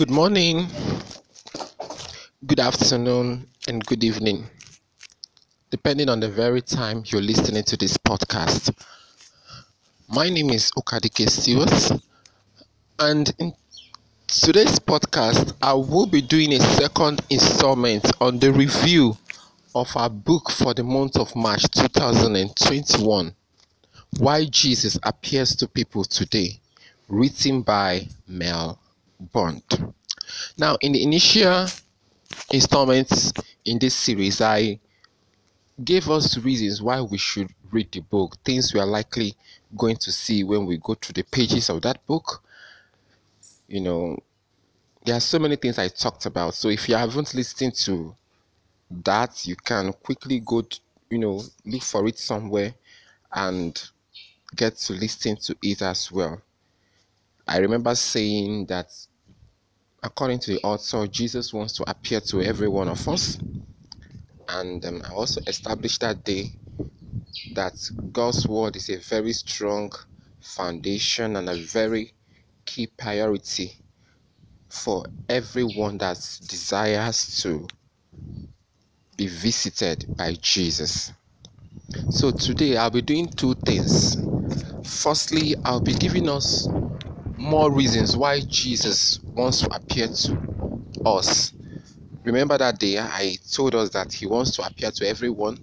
Good morning, good afternoon, and good evening, depending on the very time you're listening to this podcast. My name is Okadike Stewart, and in today's podcast, I will be doing a second installment on the review of our book for the month of March 2021 Why Jesus Appears to People Today, written by Mel Bond. Now, in the initial installments in this series, I gave us reasons why we should read the book, things we are likely going to see when we go through the pages of that book. You know, there are so many things I talked about. So if you haven't listened to that, you can quickly go, to, you know, look for it somewhere and get to listen to it as well. I remember saying that according to the author, Jesus wants to appear to every one of us. And um, I also established that day that God's word is a very strong foundation and a very key priority for everyone that desires to be visited by Jesus. So today I'll be doing two things. Firstly, I'll be giving us more reasons why Jesus wants to appear to us. Remember that day I told us that he wants to appear to everyone?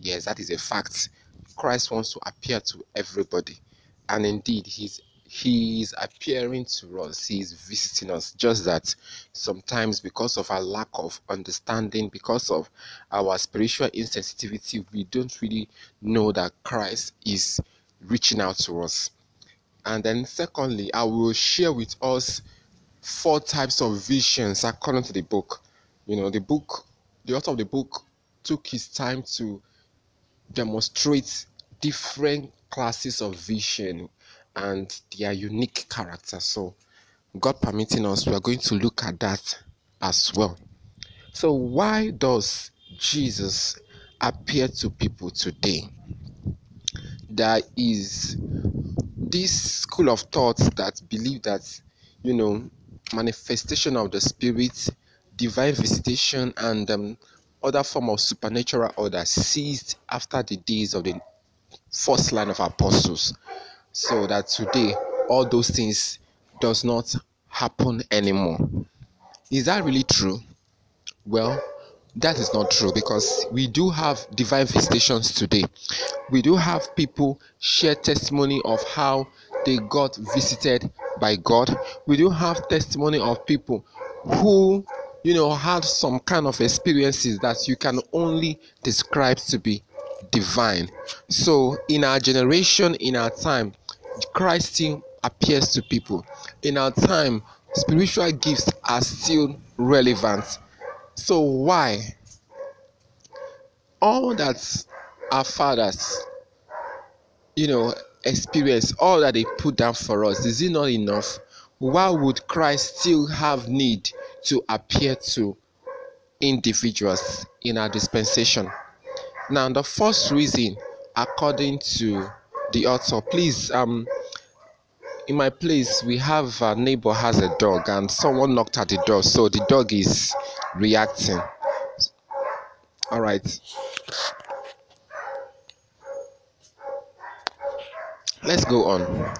Yes, that is a fact. Christ wants to appear to everybody. And indeed, he's he is appearing to us he is visiting us just that sometimes because of our lack of understanding because of our spiritual insensitivity we don't really know that christ is reaching out to us and then, secondly, I will share with us four types of visions according to the book. You know, the book, the author of the book took his time to demonstrate different classes of vision and their unique character. So, God permitting us, we are going to look at that as well. So, why does Jesus appear to people today? There is this school of thought that believe that you know manifestation of the spirit divine visitation and um, other form of supernatural order ceased after the days of the first line of apostles. So that today all those things does not happen anymore. Is that really true? Well that is not true because we do have divine visitations today. We do have people share testimony of how they got visited by God. We do have testimony of people who, you know, had some kind of experiences that you can only describe to be divine. So, in our generation, in our time, Christ still appears to people. In our time, spiritual gifts are still relevant so why? All that our fathers, you know, experience, all that they put down for us, is it not enough? Why would Christ still have need to appear to individuals in our dispensation? Now, the first reason, according to the author, please um in my place we have a neighbor has a dog and someone knocked at the door so the dog is reacting. All right. Let's go on.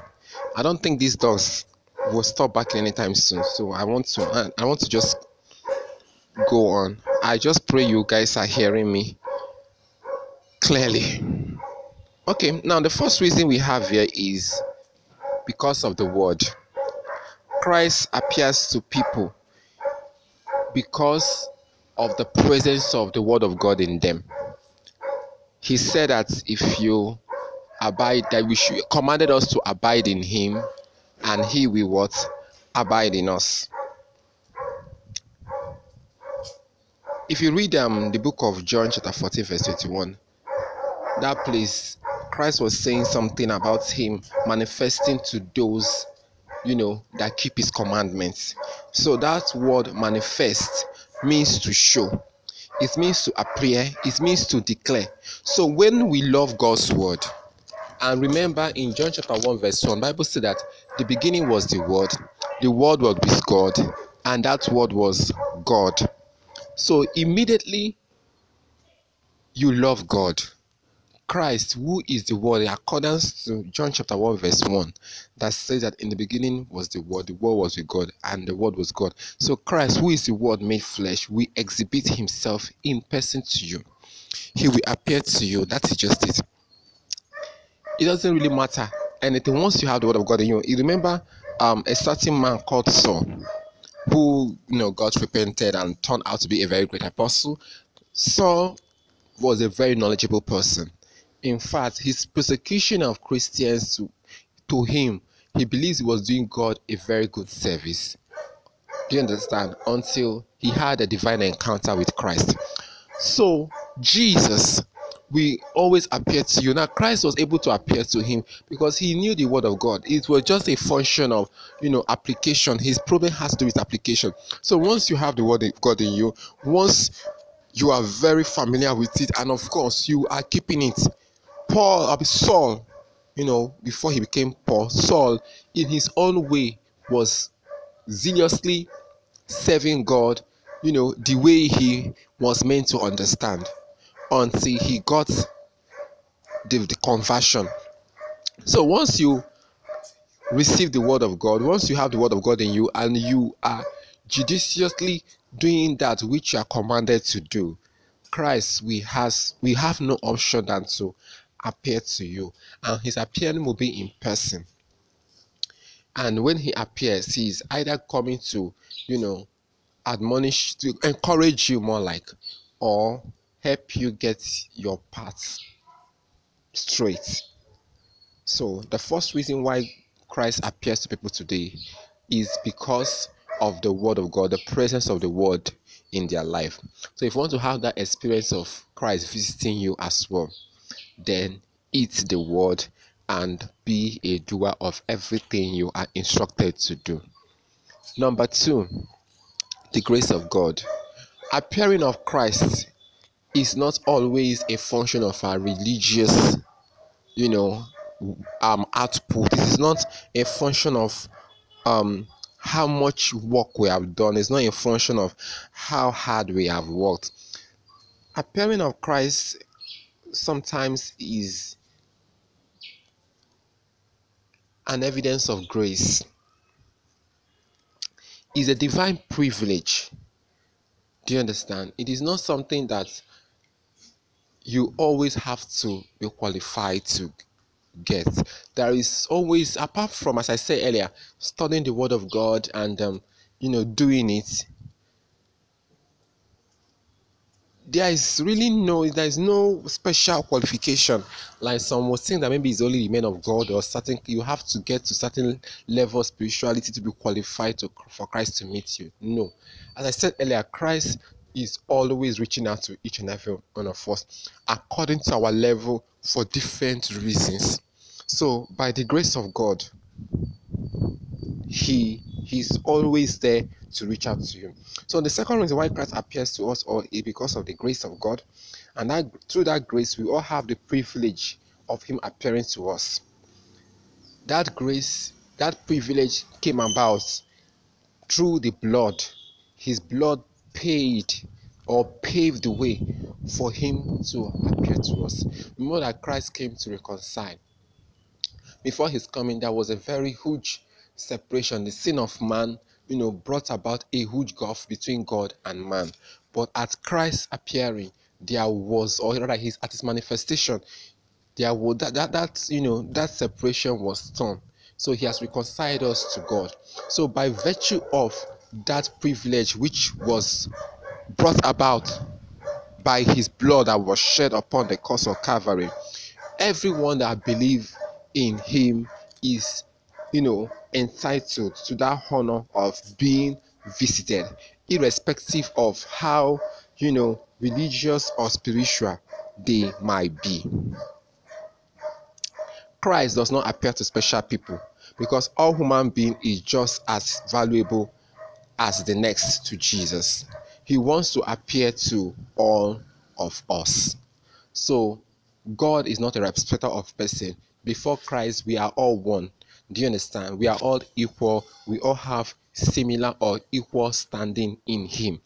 I don't think these dogs will stop barking anytime soon so i want to i want to just go on. I just pray you guys are hearing me clearly. Okay now the first reason we have here is because of the word. Christ appears to people because of the presence of the word of God in them. He said that if you abide, that we should commanded us to abide in him, and he will what? Abide in us. If you read um the book of John chapter 14, verse 21, that place Christ was saying something about him manifesting to those, you know, that keep his commandments. So that word manifest means to show. It means to appear, it means to declare. So when we love God's word, and remember in John chapter 1, verse 1, Bible said that the beginning was the word, the word was with God, and that word was God. So immediately you love God. Christ, who is the word, in accordance to John chapter 1, verse 1, that says that in the beginning was the word, the word was with God, and the word was God. So Christ, who is the word made flesh, will exhibit himself in person to you. He will appear to you. That is just it. It doesn't really matter anything once you have the word of God in you. You remember um, a certain man called Saul, who you know got repented and turned out to be a very great apostle. Saul was a very knowledgeable person. In fact, his persecution of Christians to, to him, he believes he was doing God a very good service. Do you understand? Until he had a divine encounter with Christ. So, Jesus we always appear to you. Now, Christ was able to appear to him because he knew the word of God. It was just a function of, you know, application. His problem has to do with application. So once you have the word of God in you, once you are very familiar with it, and of course you are keeping it. Paul, uh, Saul, you know, before he became Paul, Saul, in his own way, was zealously serving God, you know, the way he was meant to understand until he got the, the conversion. So once you receive the word of God, once you have the word of God in you and you are judiciously doing that which you are commanded to do, Christ we has we have no option than to appear to you, and his appearing will be in person. And when he appears, he is either coming to, you know, admonish to encourage you more like, or help you get your path straight. So, the first reason why Christ appears to people today is because of the Word of God, the presence of the Word in their life. So, if you want to have that experience of Christ visiting you as well, then eat the Word and be a doer of everything you are instructed to do. Number two, the grace of God. Appearing of Christ is not always a function of our religious, you know, um, output. It is not a function of um, how much work we have done. It's not a function of how hard we have worked. Appearing of Christ sometimes is an evidence of grace. Is a divine privilege. Do you understand? It is not something that you always have to be qualified to get. There is always, apart from, as I said earlier, studying the Word of God and, um, you know, doing it, there is really no there is no special qualification. Like some would think that maybe it's only the men of god or certain you have to get to certain level of spirituality to be qualified to for christ to meet you. No. As i said earlier christ is always reaching out to each and every one of us according to our level for different reasons. So, by the grace of God, He He's always there to reach out to you. So, the second reason why Christ appears to us all is because of the grace of God, and that through that grace, we all have the privilege of Him appearing to us. That grace, that privilege came about through the blood. His blood paid or paved the way for him to appear to us. Remember that Christ came to reconcile. Before his coming, there was a very huge separation. The sin of man, you know, brought about a huge gulf between God and man. But at Christ's appearing, there was, or rather, his at his manifestation, there was that, that that you know that separation was torn. So he has reconciled us to God. So by virtue of that privilege which was brought about by his blood that was shed upon the cross of Calvary, everyone that believe in him is, you know, entitled to that honor of being visited, irrespective of how, you know, religious or spiritual they might be. Christ does not appear to special people because all human being is just as valuable as the next to Jesus. He wants to appear to all of us. So God is not a respecter of person. Before Christ, we are all one. Do you understand? We are all equal. We all have similar or equal standing in Him.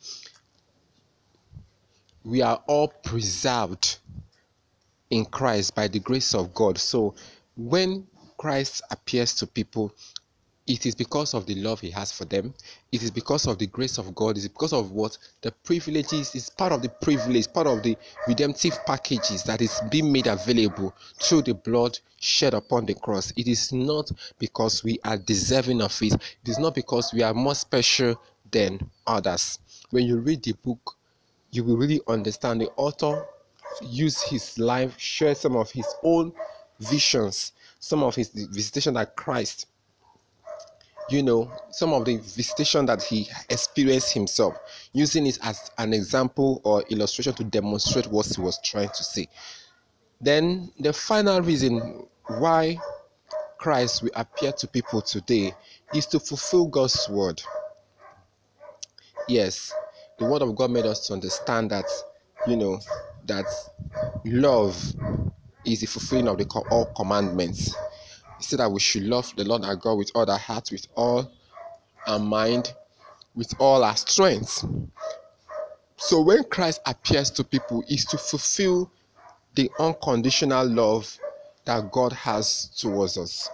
We are all preserved in Christ by the grace of God. So when Christ appears to people, it is because of the love he has for them. It is because of the grace of God. It is because of what the privileges is part of the privilege, part of the redemptive packages that is being made available through the blood shed upon the cross. It is not because we are deserving of it. It is not because we are more special than others. When you read the book, you will really understand the author used his life, shared some of his own visions, some of his visitation at Christ you know, some of the visitation that he experienced himself, using it as an example or illustration to demonstrate what he was trying to say. Then, the final reason why Christ will appear to people today is to fulfill God's word. Yes, the word of God made us to understand that, you know, that love is the fulfilling of the all commandments. He said that we should love the Lord our God with all our heart, with all our mind, with all our strength. So when Christ appears to people, is to fulfill the unconditional love that God has towards us.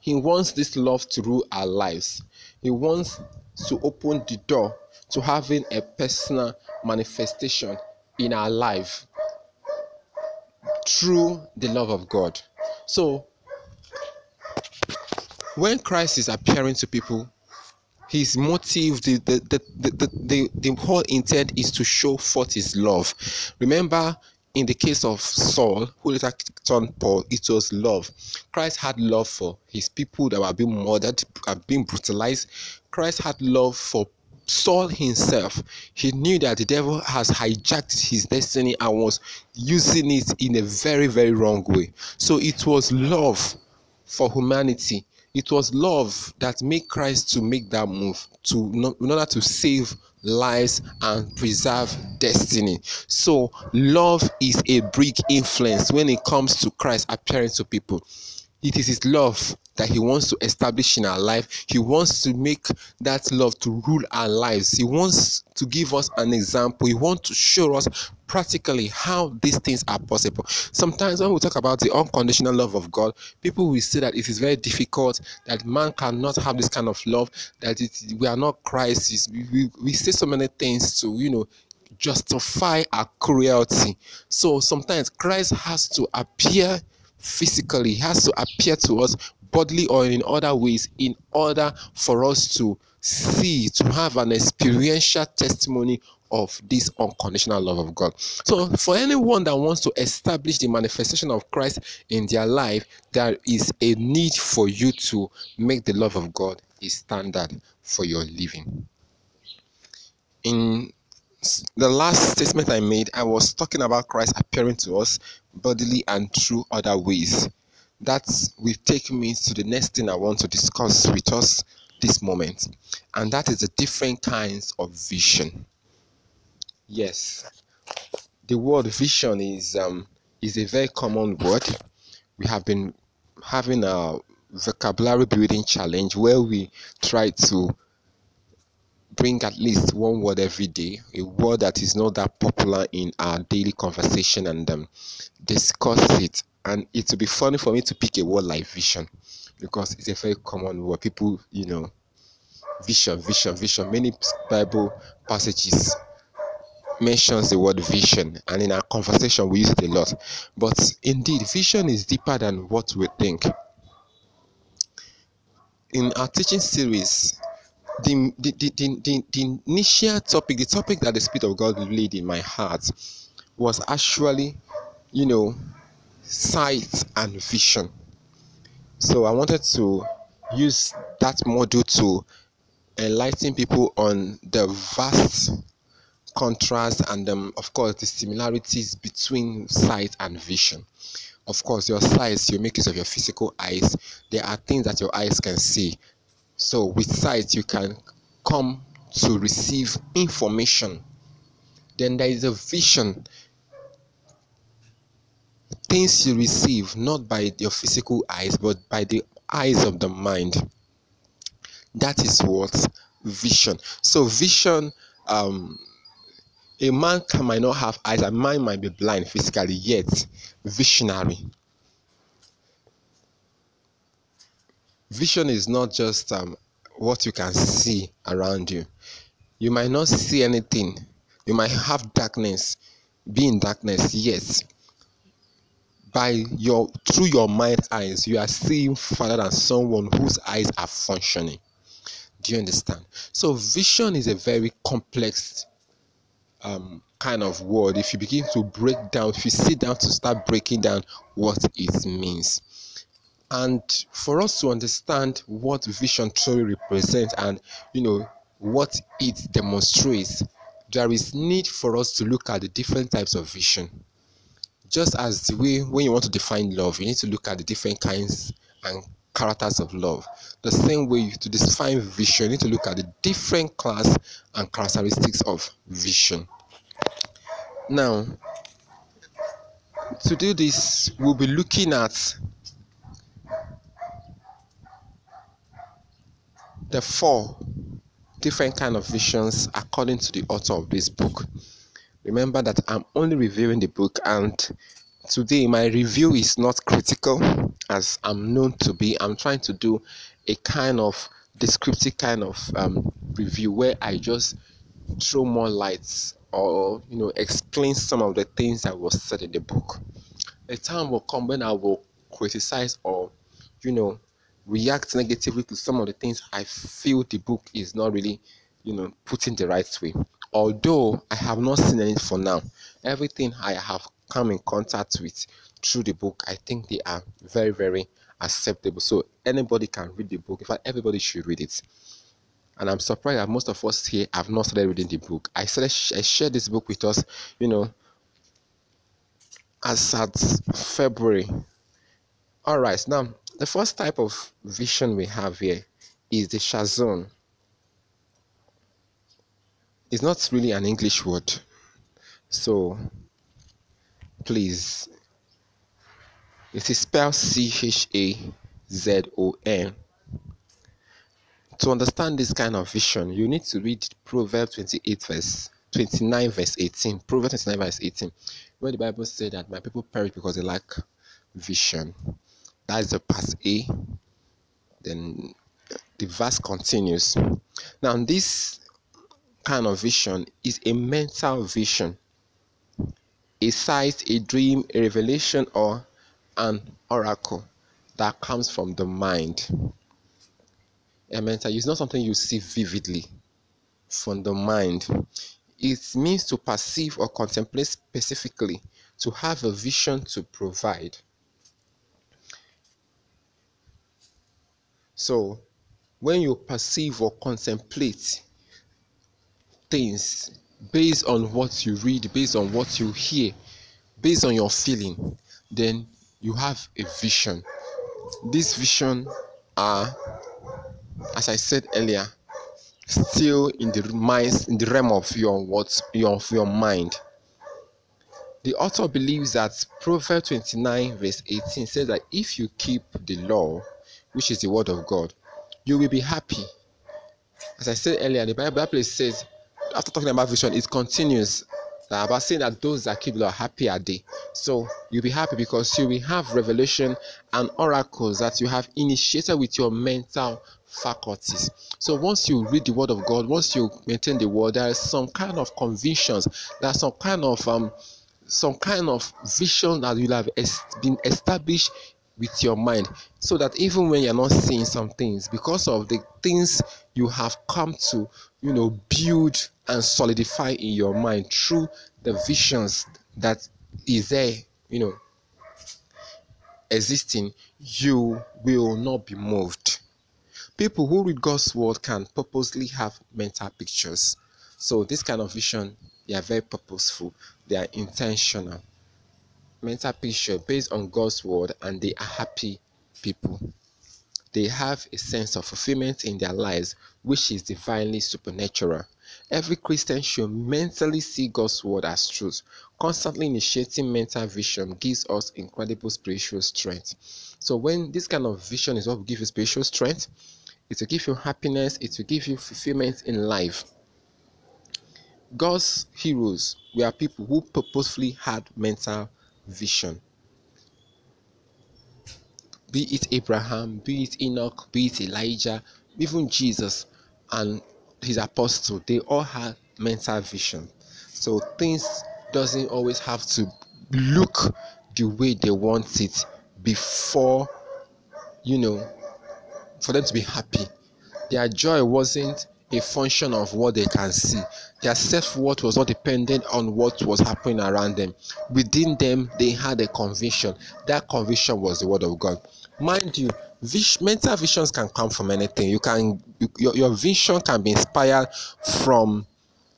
He wants this love to rule our lives. He wants to open the door to having a personal manifestation in our life through the love of God. So, when Christ is appearing to people, his motive, the, the, the, the, the, the whole intent is to show forth his love. Remember, in the case of Saul, who later turned Paul, it was love. Christ had love for his people that were being murdered, are being brutalized. Christ had love for Saul himself, he knew that the devil has hijacked his destiny and was using it in a very, very wrong way. So it was love for humanity. It was love that made Christ to make that move to in order to save lives and preserve destiny. So love is a big influence when it comes to Christ appearing to people. It is his love that he wants to establish in our life. He wants to make that love to rule our lives. He wants to give us an example. He wants to show us practically how these things are possible. Sometimes when we talk about the unconditional love of God, people will say that it is very difficult, that man cannot have this kind of love, that it, we are not Christ. We, we, we say so many things to, you know, justify our cruelty. So sometimes Christ has to appear physically, has to appear to us bodily or in other ways in order for us to see, to have an experiential testimony of this unconditional love of God. So, for anyone that wants to establish the manifestation of Christ in their life, there is a need for you to make the love of God a standard for your living. In the last statement I made, I was talking about Christ appearing to us bodily and through other ways that will take me to the next thing I want to discuss with us this moment, and that is the different kinds of vision. Yes, the word vision is um, is a very common word. We have been having a vocabulary building challenge where we try to bring at least one word every day, a word that is not that popular in our daily conversation, and um, discuss it and it would be funny for me to pick a word like vision because it's a very common word. People, you know, vision, vision, vision. Many Bible passages mentions the word vision, and in our conversation we use it a lot. But indeed, vision is deeper than what we think. In our teaching series, the, the, the, the, the initial topic, the topic that the Spirit of God laid in my heart, was actually, you know, sight and vision. So I wanted to use that module to enlighten people on the vast contrast and um, of course the similarities between sight and vision. Of course, your sight, you make use of your physical eyes. There are things that your eyes can see. So with sight, you can come to receive information. Then there is a vision things you receive not by your physical eyes but by the eyes of the mind That is what vision. So vision um a man can, might not have eyes, a man might be blind physically, yet visionary. Vision is not just um, what you can see around you. You might not see anything. You might have darkness, be in darkness, yes. By your through your mind eyes, you are seeing further than someone whose eyes are functioning. Do you understand? So vision is a very complex um, kind of word. If you begin to break down, if you sit down to start breaking down what it means. And for us to understand what vision truly represents and you know what it demonstrates, there is need for us to look at the different types of vision. Just as the way when you want to define love, you need to look at the different kinds and characters of love. The same way to define vision, you need to look at the different class and characteristics of vision. Now, to do this, we'll be looking at the four different kind of visions according to the author of this book. Remember that I'm only reviewing the book and today my review is not critical as I'm known to be. I'm trying to do a kind of descriptive kind of um, review where I just throw more lights or you know explain some of the things that was said in the book. A time will come when I will criticize or you know react negatively to some of the things I feel the book is not really you know putting the right way. Although I have not seen any for now, everything I have come in contact with through the book, I think they are very, very acceptable. So anybody can read the book. In fact, everybody should read it. And I'm surprised that most of us here have not started reading the book. I started, I shared this book with us, you know, as at February. All right, now the first type of vision we have here is the Chazon. It's not really an English word, so please it is spelled C H A Z O N. To understand this kind of vision, you need to read Proverbs 28 verse 29 verse 18. Proverbs 29 verse 18, where the Bible says that my people perish because they lack vision. That is the part A. Then the verse continues. Now, this kind of vision is a mental vision, a sight, a dream, a revelation, or an oracle that comes from the mind. A mental is not something you see vividly from the mind. It means to perceive or contemplate specifically, to have a vision to provide. So, when you perceive or contemplate things based on what you read, based on what you hear, based on your feeling, then you have a vision. This vision are, as I said earlier, still in the mind, in the realm of your what your of your mind. The author believes that Proverbs 29 verse 18 says that if you keep the law, which is the word of God, you will be happy. As I said earlier, the Bible place says, after talking about vision, it continues about saying that those that keep the law happy are they. So you'll be happy because you will have revelation and oracles that you have initiated with your mental faculties. So once you read the word of God, once you maintain the word, there is some kind of convictions, there's some kind of um some kind of vision that will have been established with your mind so that even when you're not seeing some things because of the things you have come to you know build and solidify in your mind through the visions that is there you know existing you will not be moved. People who read god's word can purposely have mental pictures. So this kind of vision they are very purposeful. They are intentional mental picture based on God's word and they are happy people. They have a sense of fulfillment in their lives, which is divinely supernatural. Every Christian should mentally see God's word as truth. Constantly initiating mental vision gives us incredible spiritual strength. So, when this kind of vision is what will give you spiritual strength, it will give you happiness, it will give you fulfillment in life. God's heroes were people who purposefully had mental vision. Be it Abraham, be it Enoch, be it Elijah, even Jesus and his apostle, they all had mental vision. So things doesn't always have to look the way they want it before you know for them to be happy. Their joy wasn't a function of what they can see. Their self worth was not dependent on what was happening around them. Within them, they had a conviction. That conviction was the word of God. Mind you, vis- mental visions can come from anything. You can your, your vision can be inspired from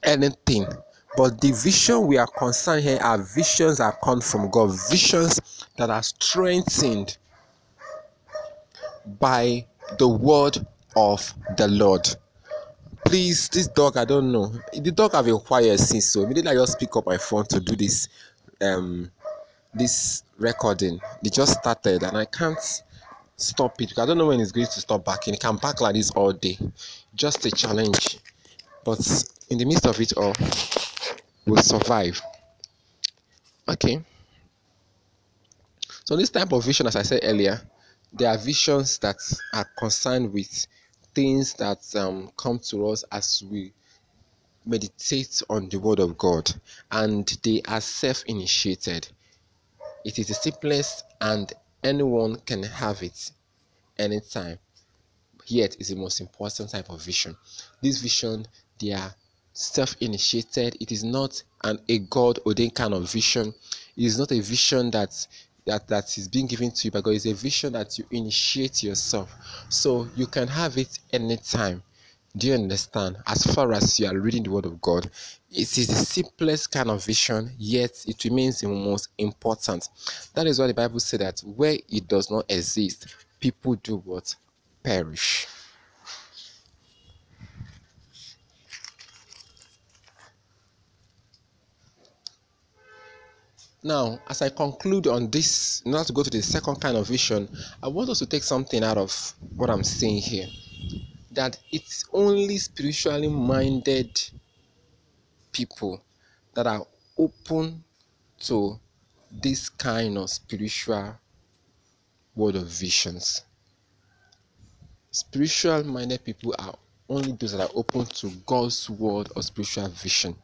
anything. But the vision we are concerned here are visions that come from God, visions that are strengthened by the word of the Lord. Please, this dog, I don't know. The dog have been quiet since so immediately I just pick up my phone to do this um this recording. It just started and I can't stop it. I don't know when it's going to stop backing. It can back like this all day. Just a challenge. But in the midst of it all, we'll survive. Okay. So this type of vision, as I said earlier, there are visions that are concerned with things that um, come to us as we meditate on the word of God, and they are self-initiated. It is the simplest, and anyone can have it anytime. Yet, it's the most important type of vision. This vision, they are self-initiated. It is not an a God ordained kind of vision. It is not a vision that that that is being given to you by God. is a vision that you initiate yourself. So you can have it anytime. Do you understand? As far as you are reading the Word of God, it is the simplest kind of vision, yet it remains the most important. That is why the Bible said that where it does not exist, people do what? Perish. Now, as I conclude on this, not to go to the second kind of vision, I want us to take something out of what I'm saying here. That it's only spiritually minded people that are open to this kind of spiritual world of visions. Spiritual minded people are only those that are open to God's word or spiritual vision.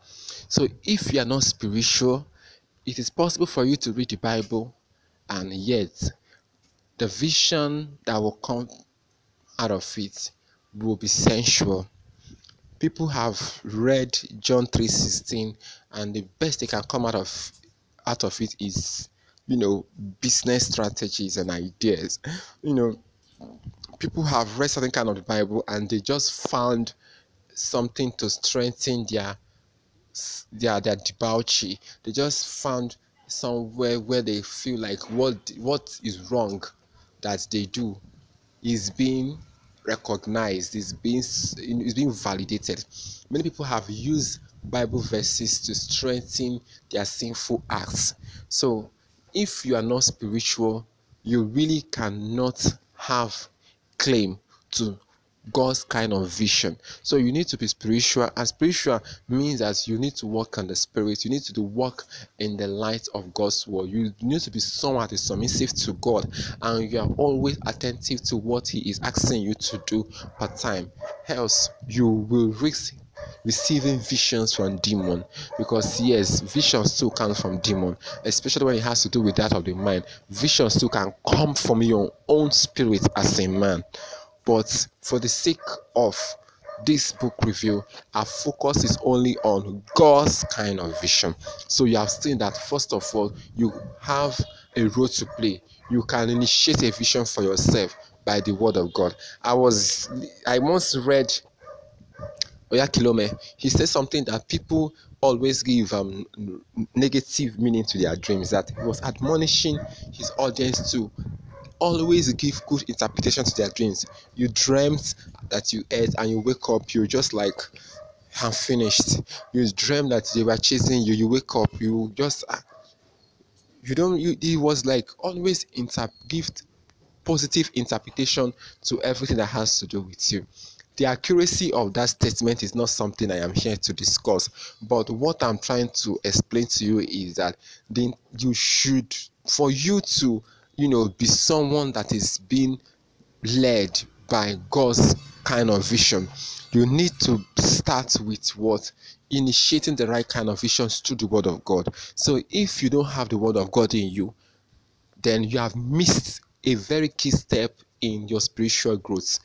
So if you are not spiritual, it is possible for you to read the Bible and yet the vision that will come out of it will be sensual. People have read John 3:16 and the best they can come out of out of it is you know business strategies and ideas. You know people have read certain kind of the Bible and they just found something to strengthen their their their debauchery. They just found somewhere where they feel like what what is wrong that they do is being recognized, is being is being validated. Many people have used Bible verses to strengthen their sinful acts. So if you are not spiritual, you really cannot have claim to God's kind of vision. So you need to be spiritual, and spiritual means that you need to walk on the spirit. You need to do work in the light of God's word. You need to be someone submissive to God, and you are always attentive to what He is asking you to do per time. Else, you will risk receiving visions from demon because yes visions too come from demon especially when it has to do with that of the mind visions too can come from your own spirit as a man but for the sake of this book review, our focus is only on God's kind of vision. So you have seen that first of all, you have a role to play. You can initiate a vision for yourself by the word of God. I was I once read Oyakilome. He said something that people always give um, negative meaning to their dreams. That he was admonishing his audience to always give good interpretation to their dreams. You dreamt that you ate and you wake up, you're just like, I'm finished. You dream that they were chasing you, you wake up, you just, ah, you don't, you, it was like always inter- give positive interpretation to everything that has to do with you. The accuracy of that statement is not something I am here to discuss, but what I'm trying to explain to you is that then you should, for you to, you know, be someone that is being led by God's kind of vision, you need to start with what initiating the right kind of visions to the word of God. So if you don't have the word of God in you, then you have missed a very key step in your spiritual growth.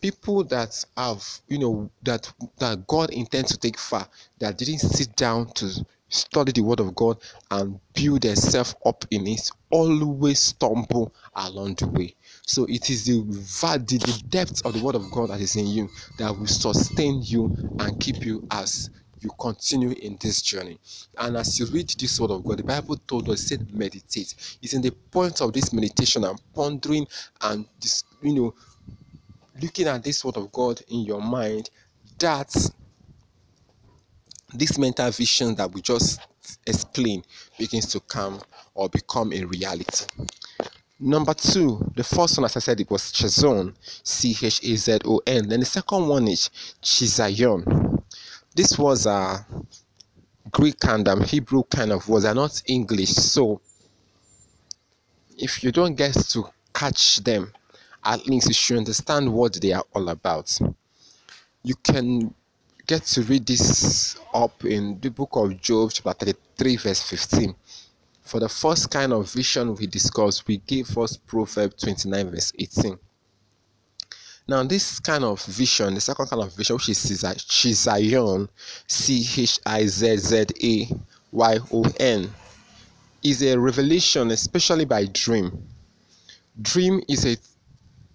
People that have, you know, that that God intends to take far, that didn't sit down to study the word of God and build themselves up in it, always stumble along the way. So it is the, the depth of the word of God that is in you that will sustain you and keep you as you continue in this journey. And as you read this word of God, the Bible told us, said meditate. It's in the point of this meditation and pondering and this, you know, looking at this word of God in your mind that this mental vision that we just explained begins to come or become a reality. Number two, the first one, as I said, it was Chazon, C H A Z O N. Then the second one is Chizzayon. This was a Greek and um, Hebrew kind of words, are not English. So if you don't get to catch them, at least you should understand what they are all about. You can get to read this up in the book of Job, chapter 33, verse 15. For the first kind of vision we discussed, we gave us Proverbs 29, verse 18. Now, this kind of vision, the second kind of vision, which is Chizzayon, C H I Z Z A Y O N, is a revelation, especially by dream. Dream is a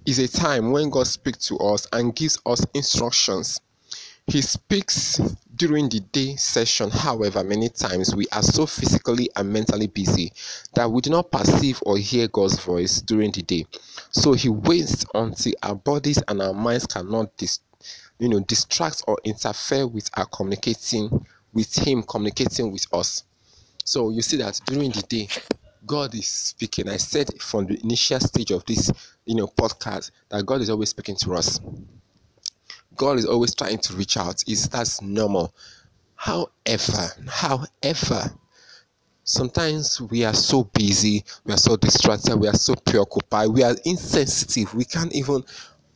is a time when God speaks to us and gives us instructions. He speaks during the day session, however, many times we are so physically and mentally busy that we do not perceive or hear God's voice during the day. So He waits until our bodies and our minds cannot dis- you know distract or interfere with our communicating with Him communicating with us. So you see that during the day, God is speaking. I said from the initial stage of this, you know, podcast that God is always speaking to us. God is always trying to reach out. Is that's normal. However, however, sometimes we are so busy, we are so distracted, we are so preoccupied, we are insensitive, we can't even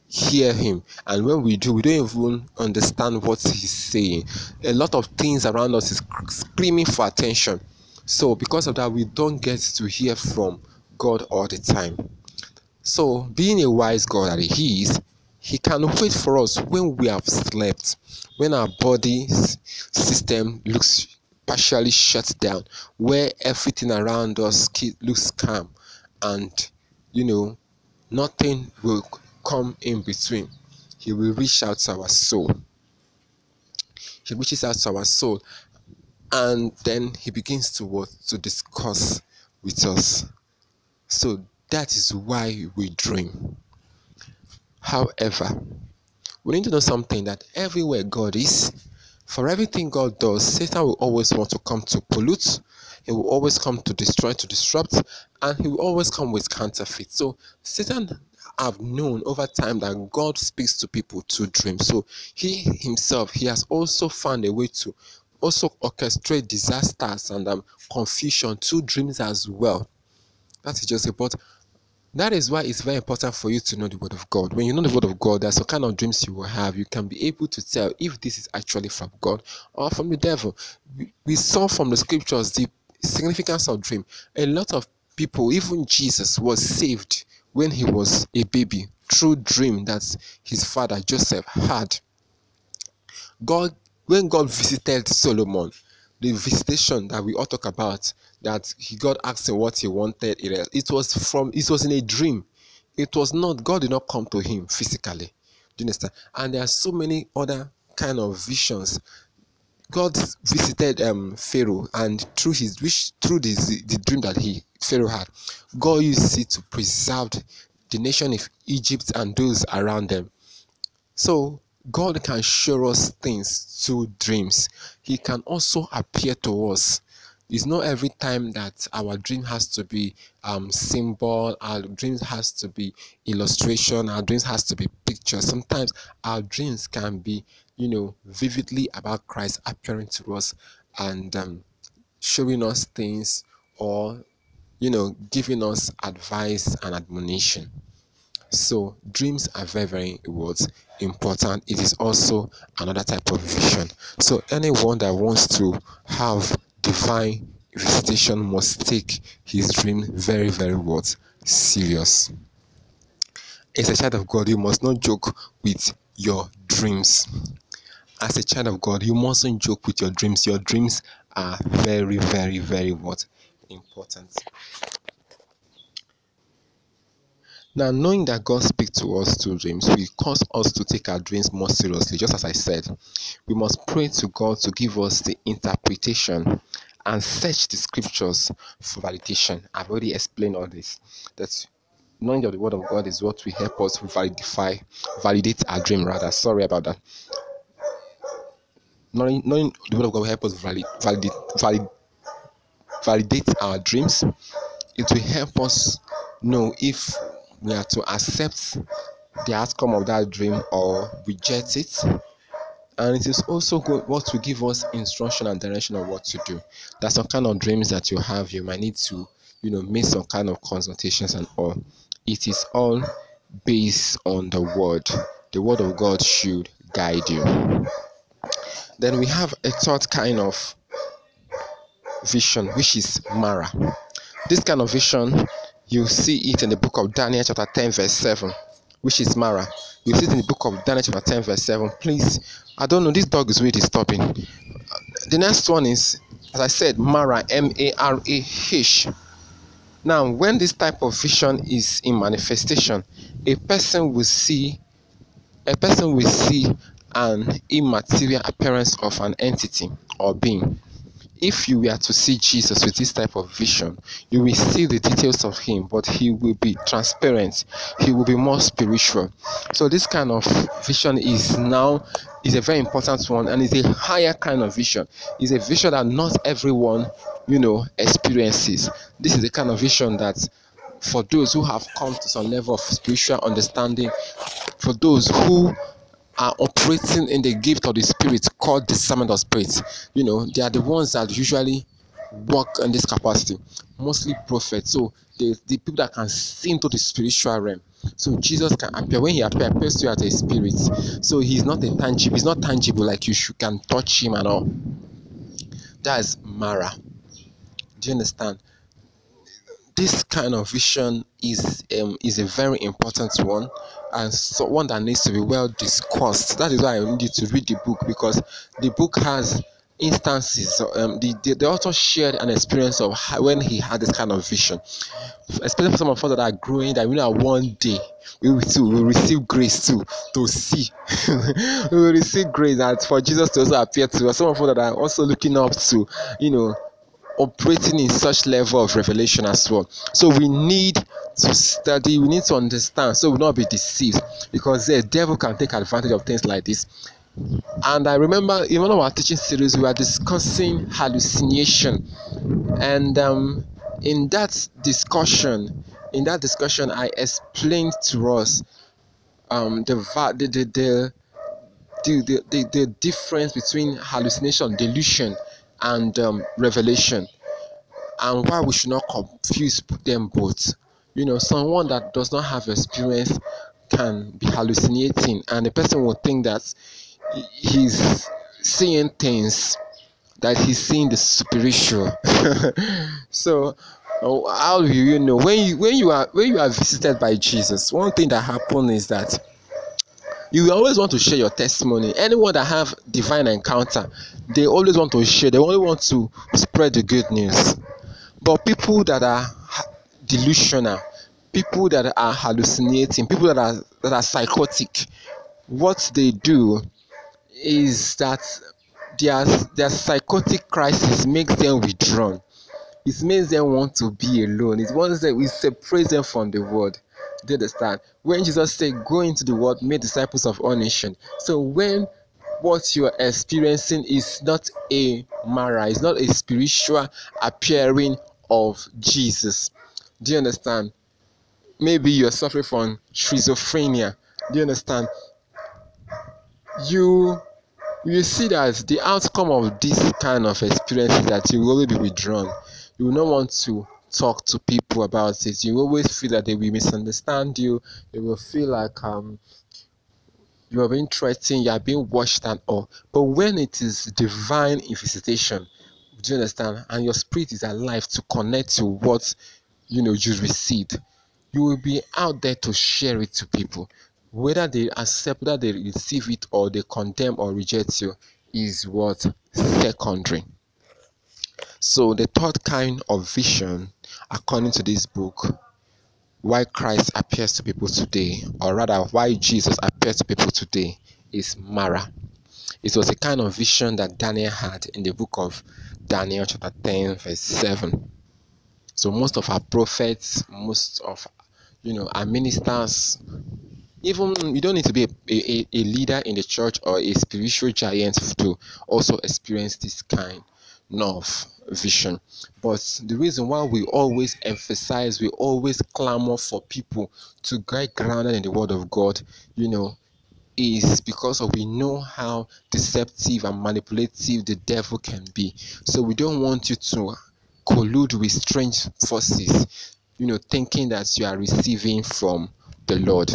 hear him and when we do we don't even understand what he's saying a lot of things around us is screaming for attention so because of that we don't get to hear from god all the time so being a wise god that he is he can wait for us when we have slept, when our body system looks partially shut down, where everything around us looks calm, and you know, nothing will come in between. He will reach out to our soul. He reaches out to our soul, and then he begins to to discuss with us. So that is why we dream. However, we need to know something that everywhere God is, for everything God does, Satan will always want to come to pollute, he will always come to destroy, to disrupt, and he will always come with counterfeit. So Satan have known over time that God speaks to people to dreams. So he himself, he has also found a way to also orchestrate disasters and um, confusion to dreams as well. That is just about that is why it's very important for you to know the word of God. When you know the word of God, that's some kind of dreams you will have. You can be able to tell if this is actually from God or from the devil. We saw from the scriptures the significance of dream. A lot of people, even Jesus, was saved when he was a baby through dream that his father Joseph had. God, when God visited Solomon, the visitation that we all talk about that he God asked him what he wanted. It was from it was in a dream. It was not God did not come to him physically. Do you understand? And there are so many other kind of visions. God visited um, Pharaoh and through his wish through this, the dream that he Pharaoh had God used it to preserve the nation of Egypt and those around them. So God can show us things through dreams. He can also appear to us it's not every time that our dream has to be um symbol our dreams has to be illustration our dreams has to be picture. Sometimes our dreams can be you know vividly about christ appearing to us and um, showing us things or you know giving us advice and admonition. So dreams are very very important. It is also another type of vision. So anyone that wants to have divine visitation must take his dream very very what? Serious. As a child of god you must not joke with your dreams. As a child of god you mustn't joke with your dreams. Your dreams are very very very what? Important. Now, knowing that God speaks to us through dreams will cause us to take our dreams more seriously. Just as I said, we must pray to God to give us the interpretation and search the scriptures for validation. I've already explained all this. That knowing that the word of God is what will help us validify, validate our dream. Rather, sorry about that. Knowing, knowing the word of God will help us validate, validate, validate, validate our dreams. It will help us know if we are to accept the outcome of that dream or reject it and it is also good what to give us instruction and direction on what to do. There's some kind of dreams that you have you might need to you know make some kind of consultations and all. It is all based on the word. The word of god should guide you. Then we have a third kind of vision which is marah. This kind of vision you see it in the book of Daniel, chapter 10, verse 7, which is Marah. You see it in the book of Daniel, chapter 10, verse 7. Please, I don't know, this dog is really disturbing. The next one is, as I said, Marah, M A R A H. Now, when this type of vision is in manifestation, a person will see, a person will see an immaterial appearance of an entity or being if you were to see Jesus with this type of vision, you will see the details of him, but he will be transparent. He will be more spiritual. So this kind of vision is now is a very important one and is a higher kind of vision. It's a vision that not everyone, you know, experiences. This is the kind of vision that for those who have come to some level of spiritual understanding, for those who are operating in the gift of the spirit called discernment of spirits. You know, they are the ones that usually work in this capacity, mostly prophets. So the, the people that can see into the spiritual realm. So Jesus can appear when he appears, appears to you as a spirit. So he's not a tangible, he's not tangible like you should, can touch him and all. That's Marah. Do you understand? This kind of vision is um, is a very important one and so one that needs to be well discussed. That is why i need you to read the book because the book has instances um, the, the, the author shared an experience of how, when he had this kind of vision. Especially for some of us that are growing that we know one day we will too will receive grace too to see. We will receive grace and for jesus to also appear to us. Some of us that are also looking up to you know operating in such level of revelation as well. So we need to study, we need to understand, so we not be deceived because the devil can take advantage of things like this. And I remember in one of our teaching series, we were discussing hallucination, and um, in that discussion, in that discussion, I explained to us um, the, the, the, the the, the, the, difference between hallucination, and delusion, and um, revelation. And why we should not confuse them both. You know someone that does not have experience can be hallucinating and the person will think that he's seeing things that he's seeing the spiritual. So how do you know? When you when you are when you are visited by jesus one thing that happens is that you always want to share your testimony. Anyone that have divine encounter they always want to share. They only want to spread the good news. But people that are delusional people that are hallucinating people that are that are psychotic what they do is that their their psychotic crisis makes them withdrawn. It makes them want to be alone. It wants them it separates them from the world do you understand when jesus said go into the world make disciples of all nations so when what you are experiencing is not a Marah, it's not a spiritual appearing of Jesus. Do you understand? Maybe you're suffering from schizophrenia. Do you understand? You you see that the outcome of this kind of experience is that you will be withdrawn. You will not want to talk to people about it. You always feel that they will misunderstand you. They will feel like um you are being threatened, you are being watched and all. But when it is divine visitation, do you understand? And your spirit is alive to connect to what you know you received. You will be out there to share it to people. Whether they accept, whether they receive it or they condemn or reject you is what secondary. So the third kind of vision, according to this book, why Christ appears to people today, or rather, why Jesus appears to people today, is Marah. It was a kind of vision that Daniel had in the book of Daniel, chapter 10, verse 7. So, most of our prophets, most of you know our ministers, even you don't need to be a, a, a leader in the church or a spiritual giant to also experience this kind of vision. But the reason why we always emphasize, we always clamor for people to get grounded in the Word of God, you know, is because of we know how deceptive and manipulative the devil can be. So we don't want you to collude with strange forces, you know, thinking that you are receiving from the Lord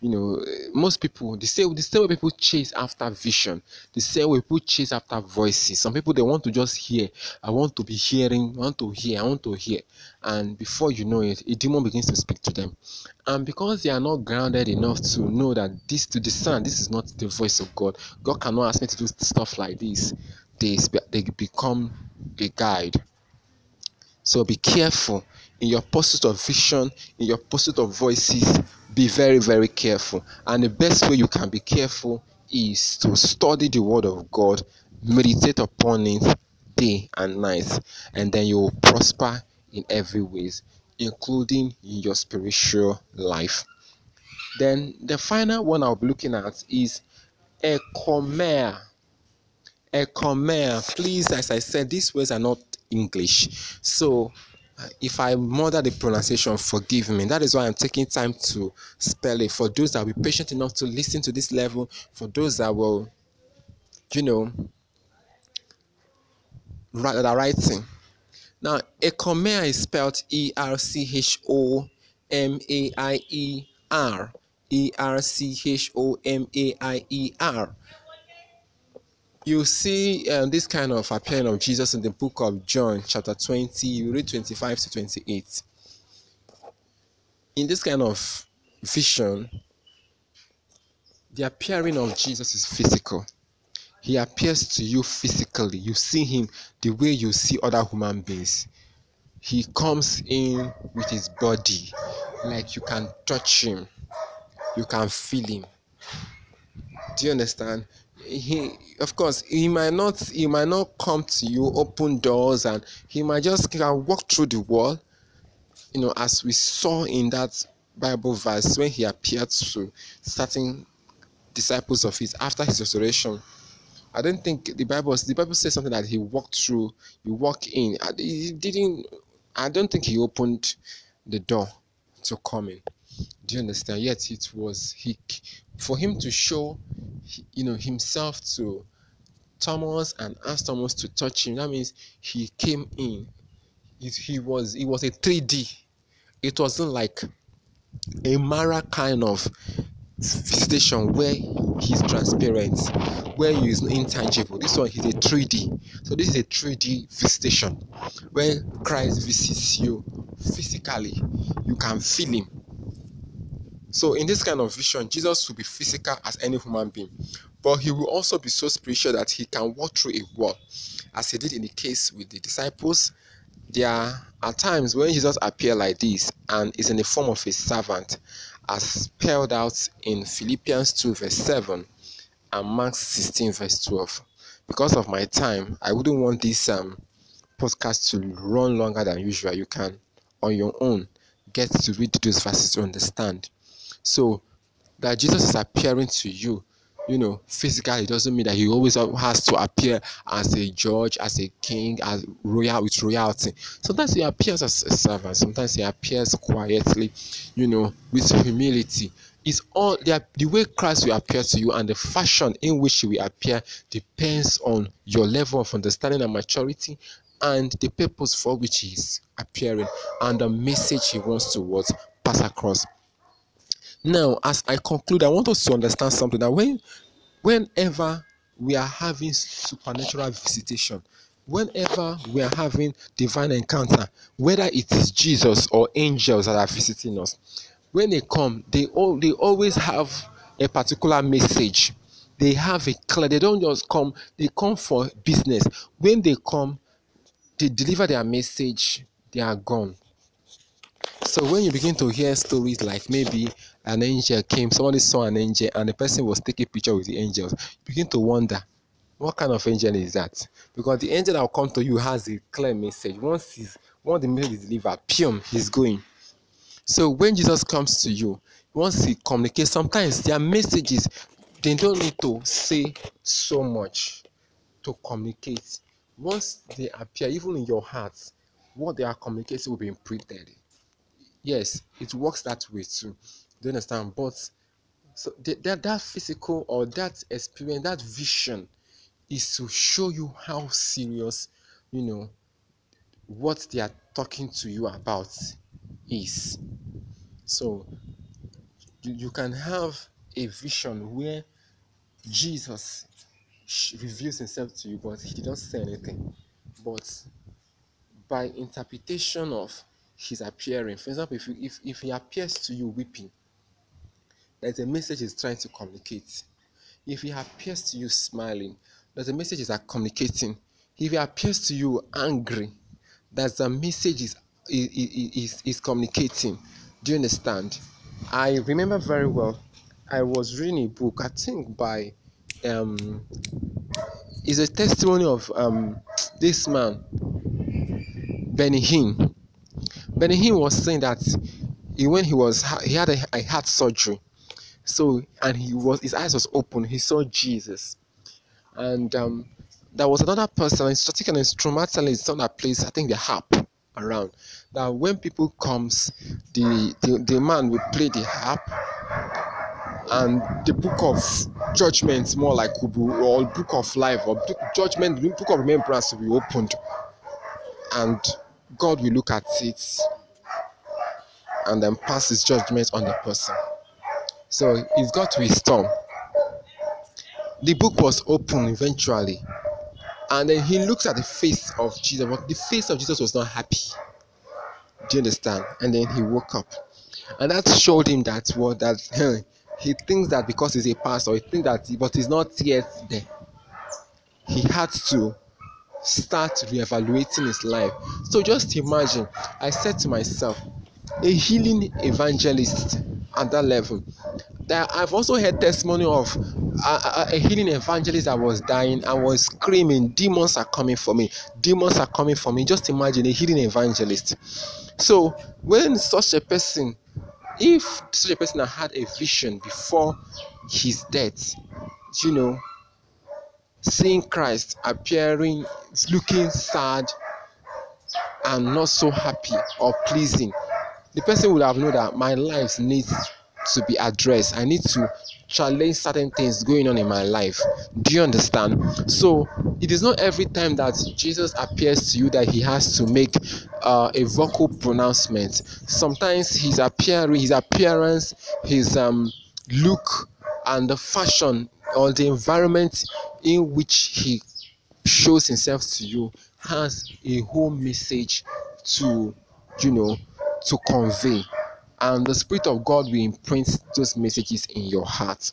you know, eh, most people they say the same way people chase after vision, the same way people chase after voices. Some people they want to just hear. I want to be hearing, I want to hear, I want to hear. And before you know it, a demon begins to speak to them. And because they are not grounded enough to know that this to discern this is not the voice of God, God cannot ask me to do stuff like this. They, they become a guide. So be careful in your pursuit of vision, in your pursuit of voices, be very, very careful. And the best way you can be careful is to study the Word of God, meditate upon it day and night, and then you will prosper in every ways, including in your spiritual life. Then the final one I'll be looking at is erchomai. Erchomai. Please, as I said, these words are not English. So if I murder the pronunciation, forgive me. That is why I'm taking time to spell it. For those that will be patient enough to listen to this level, for those that will, you know, write are writing. Now, Erchomai is spelled E R C H O M A I E R. E R C H O M A I E R you see um, this kind of appearing of Jesus in the book of John, chapter 20, you read 25 to 28. In this kind of vision, the appearing of Jesus is physical. He appears to you physically. You see him the way you see other human beings. He comes in with his body, like you can touch him, you can feel him. Do you understand? He of course he might not he might not come to you open doors and he might just can walk through the wall you know as we saw in that bible verse when he appeared to certain disciples of his after his resurrection. I don't think the bible the bible says something that he walked through you walk in he didn't i don't think he opened the door to come in do you understand yet it was he for him to show you know himself to Thomas and ask Thomas to touch him. That means he came in. It, he was it was a 3D. It wasn't like a Marah kind of visitation where he's transparent, where he is intangible. This one is a 3D. So this is a 3D visitation where Christ visits you physically. You can feel him so, in this kind of vision, Jesus will be physical as any human being, but he will also be so spiritual that he can walk through a wall, as he did in the case with the disciples. There are times when Jesus appears like this and is in the form of a servant, as spelled out in Philippians 2, verse 7 and Mark 16, verse 12. Because of my time, I wouldn't want this um, podcast to run longer than usual. You can, on your own, get to read those verses to understand. So that Jesus is appearing to you, you know, physically doesn't mean that he always has to appear as a judge, as a king, as royal with royalty. Sometimes he appears as a servant, sometimes he appears quietly, you know, with humility. It's all the, the way Christ will appear to you and the fashion in which he will appear depends on your level of understanding and maturity and the purpose for which he is appearing and the message he wants to what pass across. Now, as I conclude, I want us to understand something that when whenever we are having supernatural visitation, whenever we are having divine encounter, whether it is Jesus or angels that are visiting us, when they come, they all they always have a particular message. They have a clear, they don't just come, they come for business. When they come, they deliver their message, they are gone. So when you begin to hear stories like maybe an angel came, somebody saw an angel, and the person was taking picture with the angels, you begin to wonder, what kind of angel is that? Because the angel that will come to you has a clear message. Once he's once the message is delivered, pium, he's going. So when Jesus comes to you, once he communicates, sometimes their messages they don't need to say so much to communicate. Once they appear, even in your heart, what they are communicating will be imprinted. Yes, it works that way too. Do you understand? But so that that physical or that experience, that vision is to show you how serious, you know, what they are talking to you about is. So you, can have a vision where Jesus reveals himself to you, but he not say anything. But by interpretation of his appearing, for example, if, you, if, if he appears to you weeping, there's a message he's trying to communicate. If he appears to you smiling, there's a message he's communicating. If he appears to you angry, that's a message is is, is communicating. Do you understand? I remember very well. I was reading a book, I think by um is a testimony of um this man Benny Hinn. Benny Hinn was saying that he, when he was he had a, a heart surgery so and he was his eyes was open. He saw jesus. And um, there was another person a static and instrumentalist on that place i think the harp around. That when people comes the, the the man will play the harp. And the book of judgment more like kubu or book of life or judgment the book of remembrance will be opened. And god will look at it and then pass his judgment on the person so it got to a storm. The book was open eventually, and then he looked at the face of Jesus, but the face of Jesus was not happy. Do you understand? And then he woke up, and that showed him that what that he thinks that because he's a pastor, he thinks that, but he's not yet there. He had to start reevaluating his life. So just imagine, I said to myself, a healing evangelist at that level. That I've also heard testimony of a, a, healing evangelist that was dying and was screaming, "Demons are coming for me! Demons are coming for me!" Just imagine a healing evangelist. So when such a person, if such a person had a vision before his death, you know, seeing Christ appearing, looking sad and not so happy or pleasing the person would have known that my life needs to be addressed. I need to challenge certain things going on in my life. Do you understand? So it is not every time that Jesus appears to you that he has to make uh, a vocal pronouncement. Sometimes his appearance, his appearance, his um, look, and the fashion or the environment in which he shows himself to you has a whole message to you know to convey and the spirit of god will imprint those messages in your heart.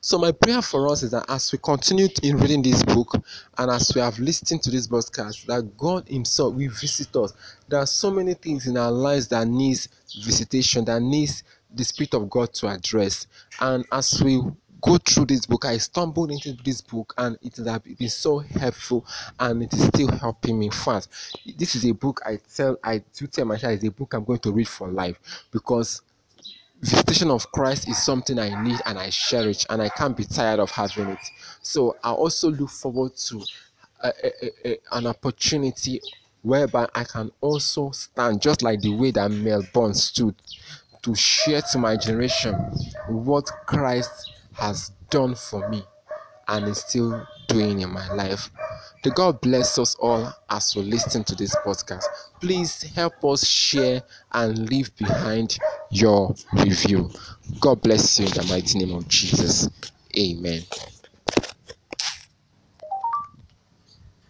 So my prayer for us is that as we continue in reading this book and as we have listened to this broadcast that god himself will visit us. There are so many things in our lives that needs visitation that needs the spirit of god to address. And as we go through this book. I stumbled into this book and it has been so helpful and it is still helping me fast. This is a book I tell I do tell myself is a book I'm going to read for life because visitation of Christ is something I need and I cherish, and I can't be tired of having it. So I also look forward to a, a, a, an opportunity whereby I can also stand just like the way that Melbourne stood to share to my generation what Christ has done for me and is still doing in my life. The God bless us all as we listen to this podcast. Please help us share and leave behind your review. God bless you in the mighty name of Jesus. Amen.